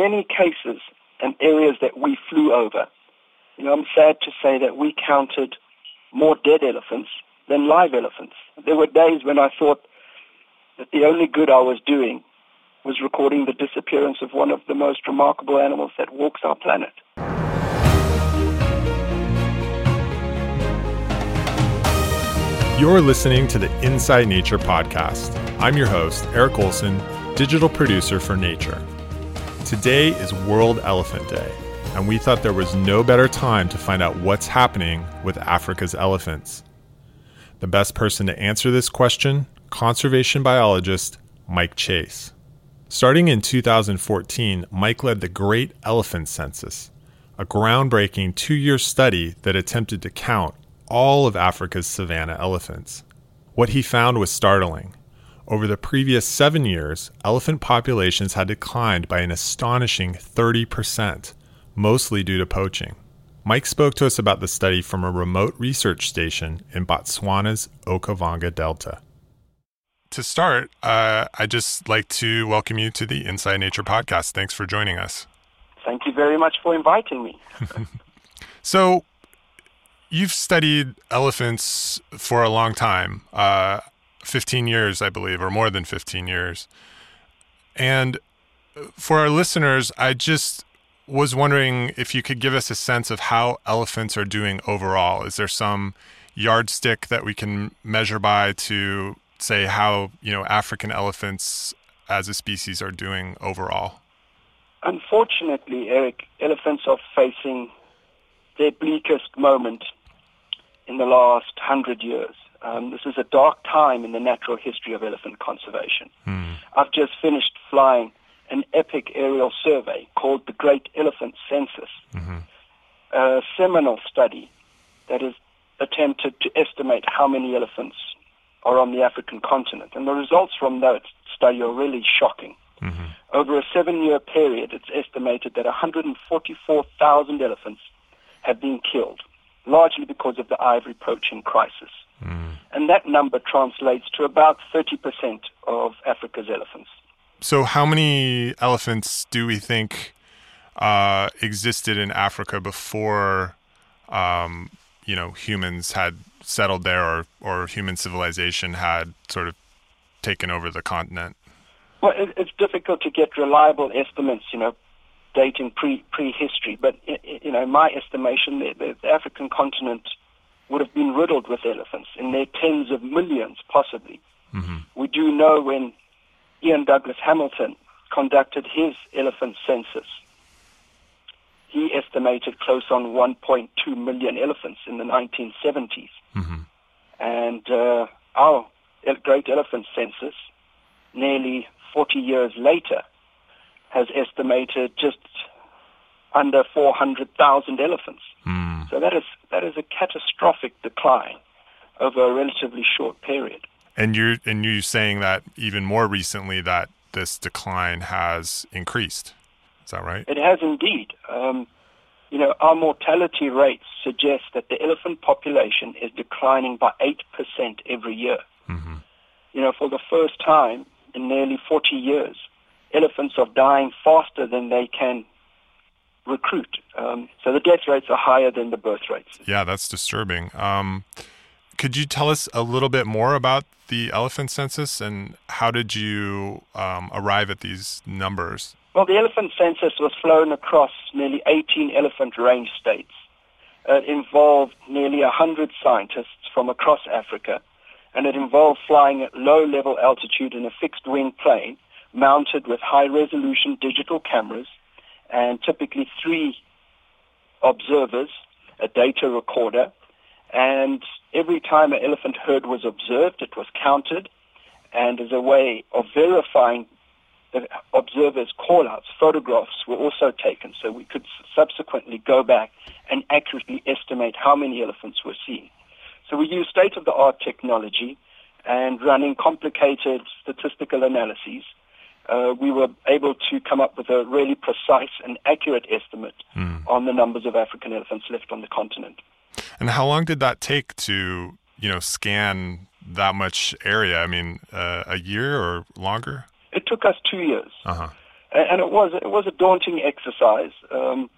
many cases and areas that we flew over, you know, I'm sad to say that we counted more dead elephants than live elephants. There were days when I thought that the only good I was doing was recording the disappearance of one of the most remarkable animals that walks our planet. You're listening to the Inside Nature podcast. I'm your host, Eric Olson, digital producer for Nature. Today is World Elephant Day, and we thought there was no better time to find out what's happening with Africa's elephants. The best person to answer this question conservation biologist Mike Chase. Starting in 2014, Mike led the Great Elephant Census, a groundbreaking two year study that attempted to count all of Africa's savanna elephants. What he found was startling. Over the previous seven years, elephant populations had declined by an astonishing 30%, mostly due to poaching. Mike spoke to us about the study from a remote research station in Botswana's Okavango Delta. To start, uh, I'd just like to welcome you to the Inside Nature podcast. Thanks for joining us. Thank you very much for inviting me. so, you've studied elephants for a long time uh, 15 years, I believe, or more than 15 years. And for our listeners, I just was wondering if you could give us a sense of how elephants are doing overall. Is there some yardstick that we can measure by to say how you know African elephants as a species are doing overall? Unfortunately, Eric, elephants are facing their bleakest moment in the last hundred years. Um, this is a dark time in the natural history of elephant conservation. Hmm. I've just finished flying an epic aerial survey called the Great Elephant Census, mm-hmm. a seminal study that has attempted to estimate how many elephants are on the African continent. And the results from that study are really shocking. Mm-hmm. Over a seven-year period, it's estimated that 144,000 elephants have been killed, largely because of the ivory poaching crisis. Mm. And that number translates to about 30% of Africa's elephants. So, how many elephants do we think uh, existed in Africa before, um, you know, humans had settled there or, or human civilization had sort of taken over the continent? Well, it, it's difficult to get reliable estimates, you know, dating pre prehistory. But you know, my estimation, the, the African continent would have been riddled with elephants in their tens of millions, possibly. Mm-hmm. We do know when Iain Douglas Hamilton conducted his elephant census he estimated close on 1.2 million elephants in the 1970s. Mm-hmm. And uh, our great elephant census, nearly 40 years later, has estimated just under 400,000 elephants. Mm. So that is that is a catastrophic decline over a relatively short period. And you're and you're saying that even more recently that this decline has increased. Is that right? It has indeed. Um, you know, our mortality rates suggest that the elephant population is declining by 8% every year. Mm-hmm. You know, for the first time in nearly 40 years, elephants are dying faster than they can recruit. Um, so the death rates are higher than the birth rates. Yeah, that's disturbing. Um, could you tell us a little bit more about the elephant census and how did you um, arrive at these numbers? Well, the elephant census was flown across nearly 18 elephant range states. It involved nearly 100 scientists from across Africa, and it involved flying at low level altitude in a fixed wing plane mounted with high resolution digital cameras and typically three observers, a data recorder, and every time an elephant herd was observed, it was counted, and as a way of verifying the observers' call-outs, photographs were also taken, so we could subsequently go back and accurately estimate how many elephants were seen. So we used state-of-the-art technology and running complicated statistical analyses, uh, we were able to come up with a really precise and accurate estimate mm. on the numbers of African elephants left on the continent. And how long did that take to, you know, scan that much area? I mean, uh, a year or longer? It took us two years. Uh-huh. and it was it was a daunting exercise. Um,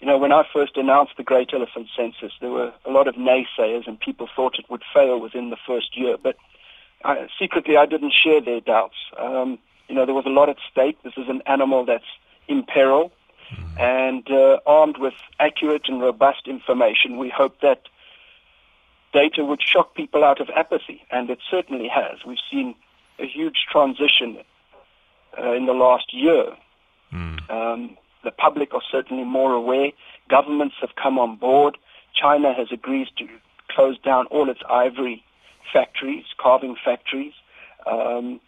you know, when I first announced the Great Elephant Census, there were a lot of naysayers, and people thought it would fail within the first year. But I, secretly, I didn't share their doubts. Um, you know, there was a lot at stake. This is an animal that's in peril, mm-hmm. and uh, armed with accurate and robust information, we hope that data would shock people out of apathy, and it certainly has. We've seen a huge transition uh, in the last year. Mm. Um, the public are certainly more aware. Governments have come on board. China has agreed to close down all its ivory factories, carving factories. Um,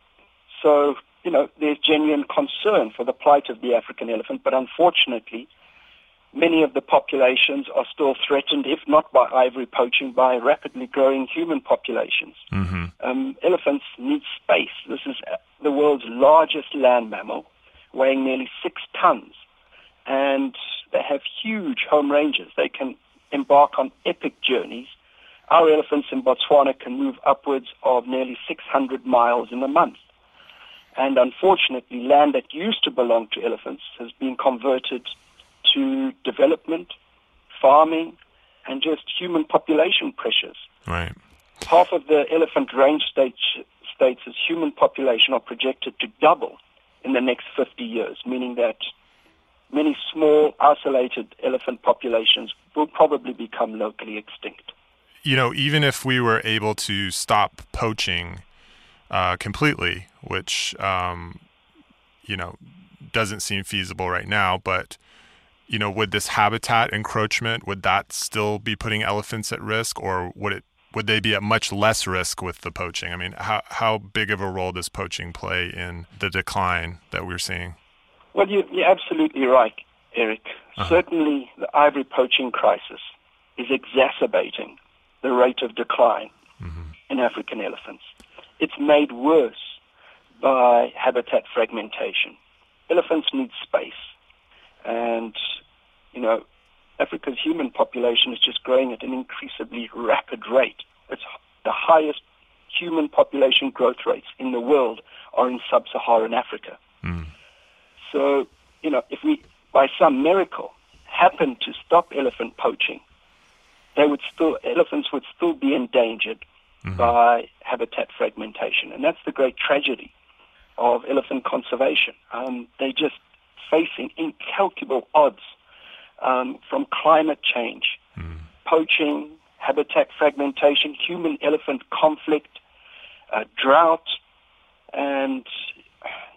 so, you know, there's genuine concern for the plight of the African elephant, but unfortunately, many of the populations are still threatened, if not by ivory poaching, by rapidly growing human populations. Mm-hmm. Um, elephants need space. This is the world's largest land mammal, weighing nearly six tons. And they have huge home ranges. They can embark on epic journeys. Our elephants in Botswana can move upwards of nearly 600 miles in a month. And unfortunately, land that used to belong to elephants has been converted to development, farming, and just human population pressures. Right. Half of the elephant range states, states' human population are projected to double in the next 50 years, meaning that many small, isolated elephant populations will probably become locally extinct. You know, even if we were able to stop poaching uh, completely, which, um, you know, doesn't seem feasible right now, but you know, would this habitat encroachment would that still be putting elephants at risk, or would it would they be at much less risk with the poaching? I mean, how how big of a role does poaching play in the decline that we're seeing? Well, you, are absolutely right, Eric. Uh-huh. Certainly, the ivory poaching crisis is exacerbating the rate of decline mm-hmm. in African elephants. It's made worse by habitat fragmentation. Elephants need space. And, you know, Africa's human population is just growing at an increasingly rapid rate. It's the highest human population growth rates in the world are in sub-Saharan Africa. Mm. So, you know, if we, by some miracle, happen to stop elephant poaching, they would still, elephants would still be endangered mm-hmm. by habitat fragmentation. And that's the great tragedy of elephant conservation. Um, they just facing incalculable odds um, from climate change, mm. poaching, habitat fragmentation, human-elephant conflict, uh, drought, and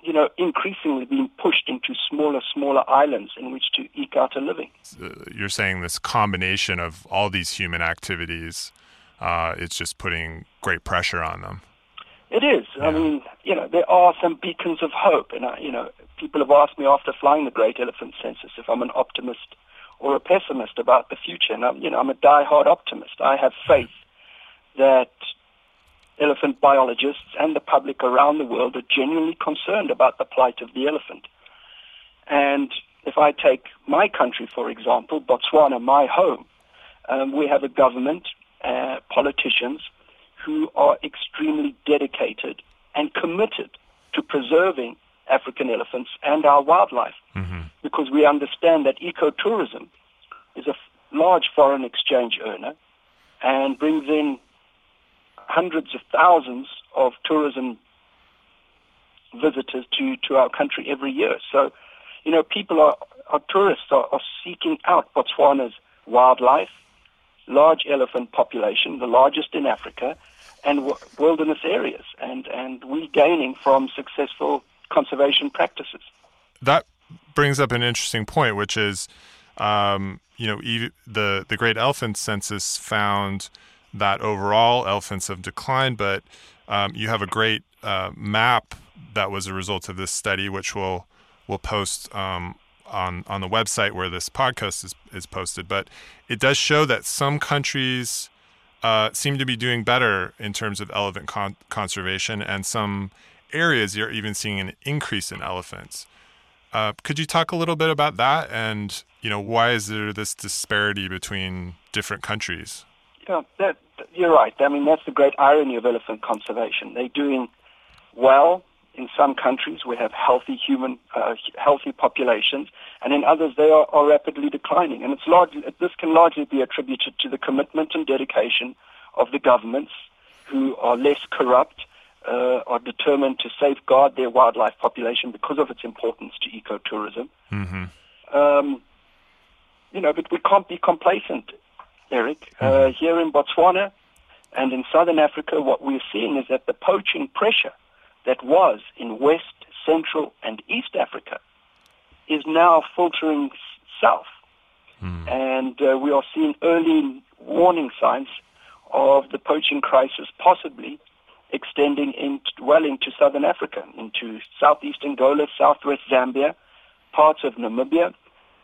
you know, increasingly being pushed into smaller, smaller islands in which to eke out a living. Uh, you're saying this combination of all these human activities, uh, it's just putting great pressure on them. It is. Yeah. I mean, you know, there are some beacons of hope, and I, you know, people have asked me after flying the Great Elephant Census if I'm an optimist or a pessimist about the future, and I'm, you know, I'm a die-hard optimist. I have faith that elephant biologists and the public around the world are genuinely concerned about the plight of the elephant. And if I take my country, for example, Botswana, my home, um, we have a government, uh, politicians who are extremely dedicated and committed to preserving African elephants and our wildlife mm-hmm. because we understand that ecotourism is a f- large foreign exchange earner and brings in hundreds of thousands of tourism visitors to, to our country every year. So, you know, people are, our tourists are, are seeking out Botswana's wildlife, large elephant population, the largest in Africa, and wilderness areas, and, and we gaining from successful conservation practices. That brings up an interesting point, which is, um, you know, the the Great Elephant Census found that overall elephants have declined, but um, you have a great uh, map that was a result of this study, which we'll we'll post um, on on the website where this podcast is is posted. But it does show that some countries uh, seem to be doing better in terms of elephant con- conservation, and some areas you're even seeing an increase in elephants. Uh, could you talk a little bit about that, and you know why is there this disparity between different countries? Yeah, that, you're right. I mean, that's the great irony of elephant conservation. They're doing well in some countries we have healthy human, uh, healthy populations, and in others they are, are rapidly declining. And it's largely, this can largely be attributed to the commitment and dedication of the governments who are less corrupt, uh, are determined to safeguard their wildlife population because of its importance to ecotourism. Mm-hmm. Um, you know, but we can't be complacent, Eric. Uh, mm-hmm. Uh, here in Botswana and in southern Africa, what we're seeing is that the poaching pressure that was in West, Central, and East Africa is now filtering south. Mm. And uh, we are seeing early warning signs of the poaching crisis possibly extending in, well into southern Africa, into southeast Angola, southwest Zambia, parts of Namibia,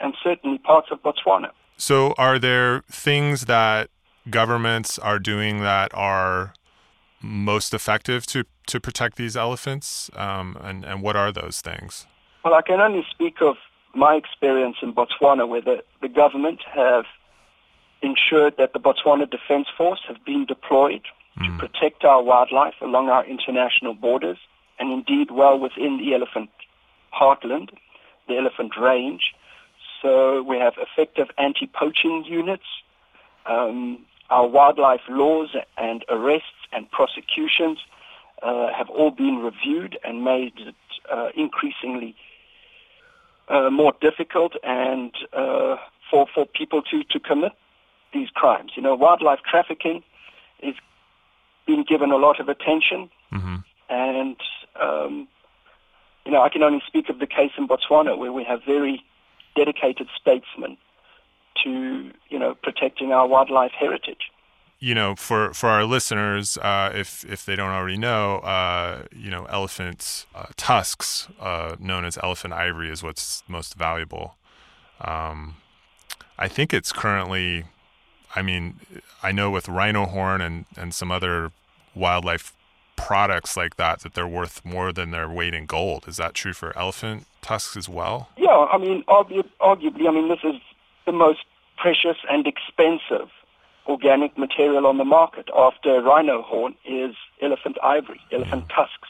and certainly parts of Botswana. So, are there things that governments are doing that are most effective to, to protect these elephants? Um, and, and what are those things? Well, I can only speak of my experience in Botswana, where the, the government have ensured that the Botswana Defense Force have been deployed mm. to protect our wildlife along our international borders and indeed well within the elephant heartland, the elephant range. So we have effective anti-poaching units. Um, our wildlife laws and arrests and prosecutions uh, have all been reviewed and made it uh, increasingly uh, more difficult and uh, for for people to, to commit these crimes. You know, wildlife trafficking is being given a lot of attention, mm-hmm. and um, you know, I can only speak of the case in Botswana where we have very dedicated statesmen to you know protecting our wildlife heritage. You know, for for our listeners, uh, if if they don't already know, uh, you know, elephant uh, tusks, uh, known as elephant ivory, is what's most valuable. Um, I think it's currently, I mean, I know with rhino horn and and some other wildlife products like that that they're worth more than their weight in gold. Is that true for elephant tusks as well? Yeah, I mean, arguably, I mean, this is the most precious and expensive organic material on the market after rhino horn is elephant ivory, elephant tusks,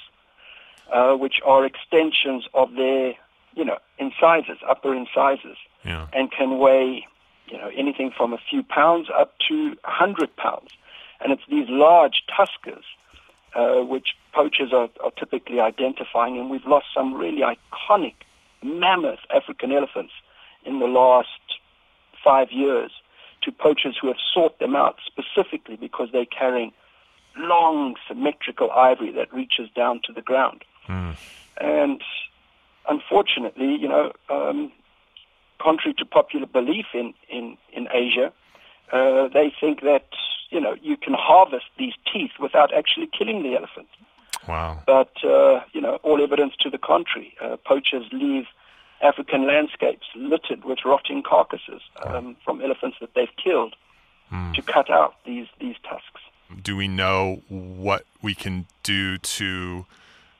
uh, which are extensions of their, you know, incisors, upper incisors, yeah. and can weigh, you know, anything from a few pounds up to hundred pounds. And it's these large tuskers uh, which poachers are, are typically identifying, and we've lost some really iconic mammoth African elephants in the last five years to poachers who have sought them out specifically because they're carrying long symmetrical ivory that reaches down to the ground. Mm. And unfortunately, you know, um, contrary to popular belief in, in, in Asia, uh, they think that, you know, you can harvest these teeth without actually killing the elephant. Wow. But, uh, you know, all evidence to the contrary. Uh, poachers leave African landscapes littered with rotting carcasses um, from elephants that they've killed mm. to cut out these, these tusks. Do we know what we can do to,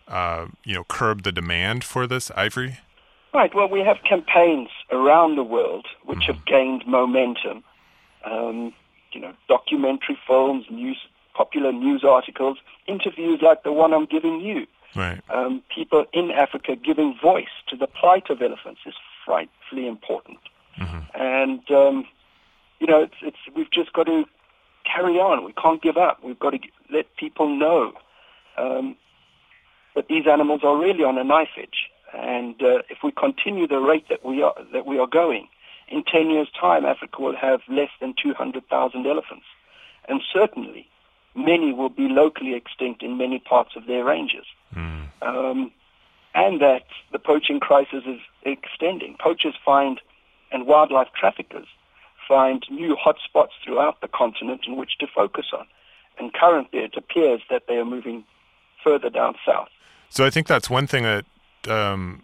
uh, you know, curb the demand for this ivory? Right. Well, we have campaigns around the world which mm. have gained momentum. Um, you know, documentary films, news, popular news articles, interviews like the one I'm giving you. Right. Um, people in Africa giving voice to the plight of elephants is frightfully important. Mm-hmm. And, um, you know, it's, it's, we've just got to carry on. We can't give up. We've got to let people know um, that these animals are really on a knife edge. And uh, if we continue the rate that we are that we are going, in 10 years' time, Africa will have less than 200,000 elephants. And certainly, many will be locally extinct in many parts of their ranges. Mm. Um, and that the poaching crisis is extending. Poachers find, and wildlife traffickers find new hotspots throughout the continent in which to focus on. And currently it appears that they are moving further down south. So I think that's one thing that um,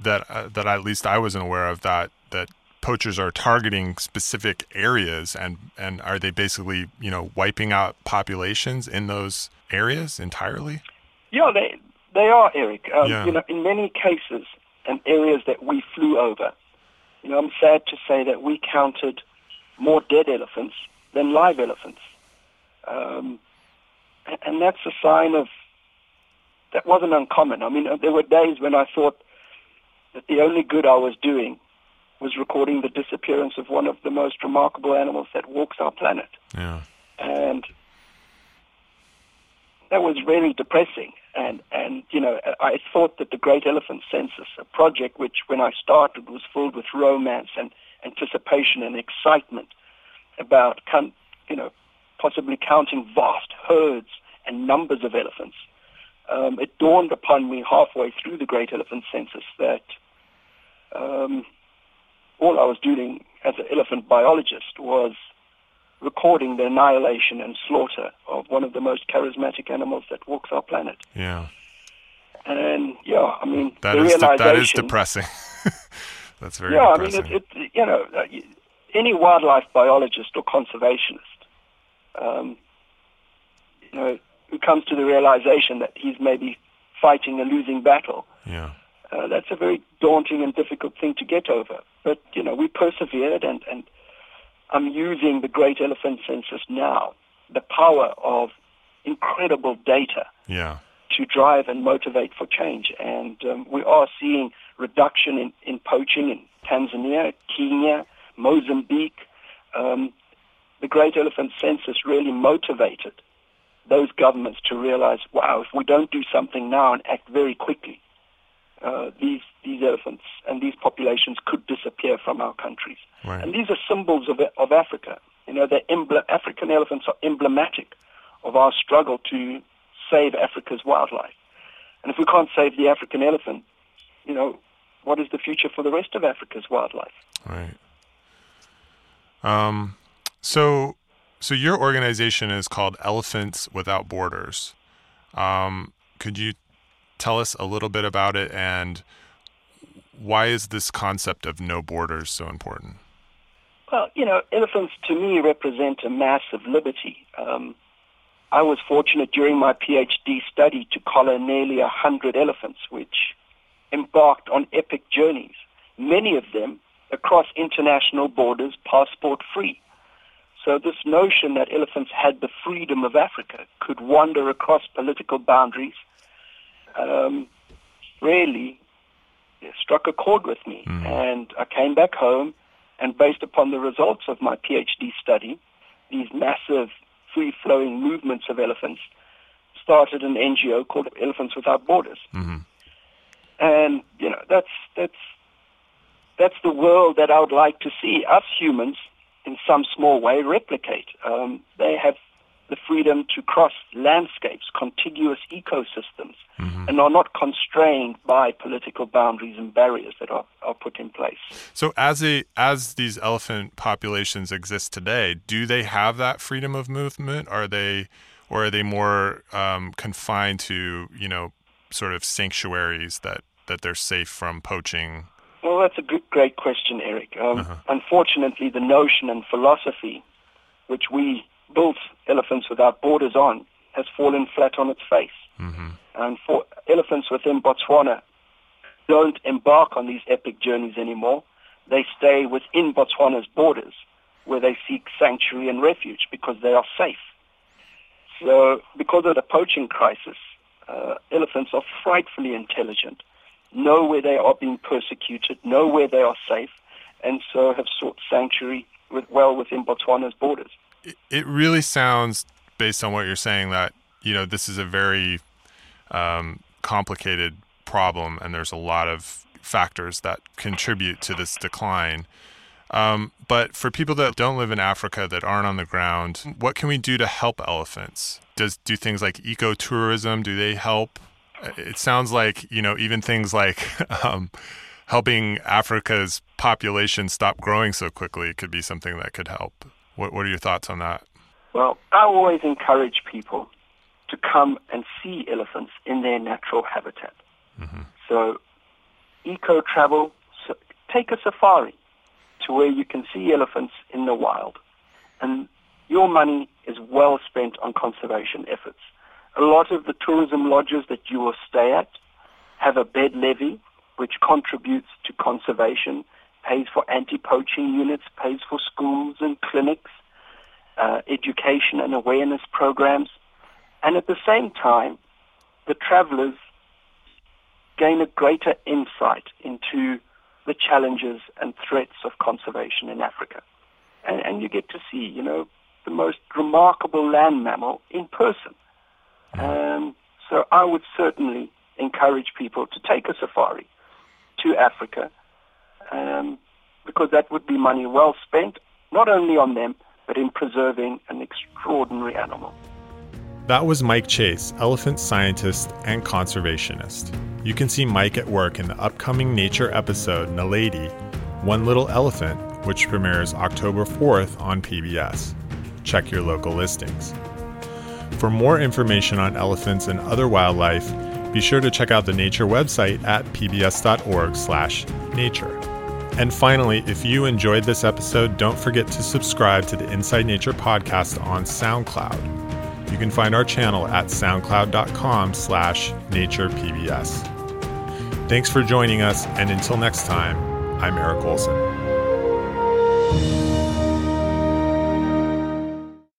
that uh, that at least I wasn't aware of that that poachers are targeting specific areas and and are they basically you know wiping out populations in those areas entirely yeah they they are eric um, yeah. you know in many cases and areas that we flew over you know i'm sad to say that we counted more dead elephants than live elephants um, and that's a sign of that wasn't uncommon. I mean, there were days when I thought that the only good I was doing was recording the disappearance of one of the most remarkable animals that walks our planet. Yeah. And that was really depressing. And, and, you know, I thought that the Great Elephant Census, a project which when I started was filled with romance and anticipation and excitement about, you know, possibly counting vast herds and numbers of elephants, um, it dawned upon me halfway through the Great Elephant Census that um, all I was doing as an elephant biologist was recording the annihilation and slaughter of one of the most charismatic animals that walks our planet. Yeah. And yeah, I mean, that the is de- that is depressing. That's very yeah, depressing. I mean, it, it, you know, any wildlife biologist or conservationist, um, you know, who comes to the realization that he's maybe fighting a losing battle. Yeah. Uh, that's a very daunting and difficult thing to get over. But you know, we persevered, and and I'm using the Great Elephant Census now, the power of incredible data Yeah. to drive and motivate for change. And um, we are seeing reduction in, in poaching in Tanzania, Kenya, Mozambique. Um, the Great Elephant Census really motivated those governments to realize, wow, if we don't do something now and act very quickly, uh, these these elephants and these populations could disappear from our countries. Right. And these are symbols of of Africa. You know, the emble- African elephants are emblematic of our struggle to save Africa's wildlife. And if we can't save the African elephant, you know, what is the future for the rest of Africa's wildlife? Right. Um, so, so your organization is called Elephants Without Borders. Um, could you tell us a little bit about it and why is this concept of no borders so important? Well, you know, elephants to me represent a massive liberty. Um, I was fortunate during my PhD study to collar nearly a hundred elephants, which embarked on epic journeys, many of them across international borders, passport free. So this notion that elephants had the freedom of Africa, could wander across political boundaries, um, really struck a chord with me. Mhm. And I came back home, and based upon the results of my PhD study, these massive free-flowing movements of elephants, started an NGO called Elephants Without Borders. hmm And you know, that's that's that's the world that I would like to see us humans, in some small way, replicate. Um, they have the freedom to cross landscapes, contiguous ecosystems, hmm and are not constrained by political boundaries and barriers that are, are put in place. So, as a as these elephant populations exist today, do they have that freedom of movement? Are they, or are they more um, confined to you know sort of sanctuaries that that they're safe from poaching? Well, that's a good, great question, Eric. Um, Uh-huh. Unfortunately, the notion and philosophy which we built Elephants Without Borders on has fallen flat on its face. hmm And for elephants within Botswana don't embark on these epic journeys anymore. They stay within Botswana's borders where they seek sanctuary and refuge because they are safe. So because of the poaching crisis, uh, elephants are frightfully intelligent, know where they are being persecuted, know where they are safe, and so have sought sanctuary with, well within Botswana's borders. It, really sounds, based on what you're saying, that you know this is a very um, complicated problem, and there's a lot of factors that contribute to this decline. Um, but for people that don't live in Africa that aren't on the ground, what can we do to help elephants? Does do things like ecotourism do they help? It sounds like you know even things like um, helping Africa's population stop growing so quickly could be something that could help. What What are your thoughts on that? Well, I always encourage people to come and see elephants in their natural habitat. hmm So, eco travel, so take a safari to where you can see elephants in the wild. And your money is well spent on conservation efforts. A lot of the tourism lodges that you will stay at have a bed levy, which contributes to conservation, pays for anti-poaching units, pays for schools and clinics, uh, education awareness programs. And at the same time, the travelers gain a greater insight into the challenges and threats of conservation in Africa. And, and you get to see, you know, the most remarkable land mammal in person. Um, so I would certainly encourage people to take a safari to Africa um, because that would be money well spent, not only on them, but in preserving an extraordinary animal. That was Mike Chase, elephant scientist and conservationist. You can see Mike at work in the upcoming nature episode Naledi, One Little Elephant, which premieres October 4th on PBS. Check your local listings. For more information on elephants and other wildlife, be sure to check out the nature website at pbs.org/nature. And finally, if you enjoyed this episode, don't forget to subscribe to the Inside Nature podcast on SoundCloud. You can find our channel at soundcloud.com slash naturepbs. Thanks for joining us, and until next time, I'm Eric Olson.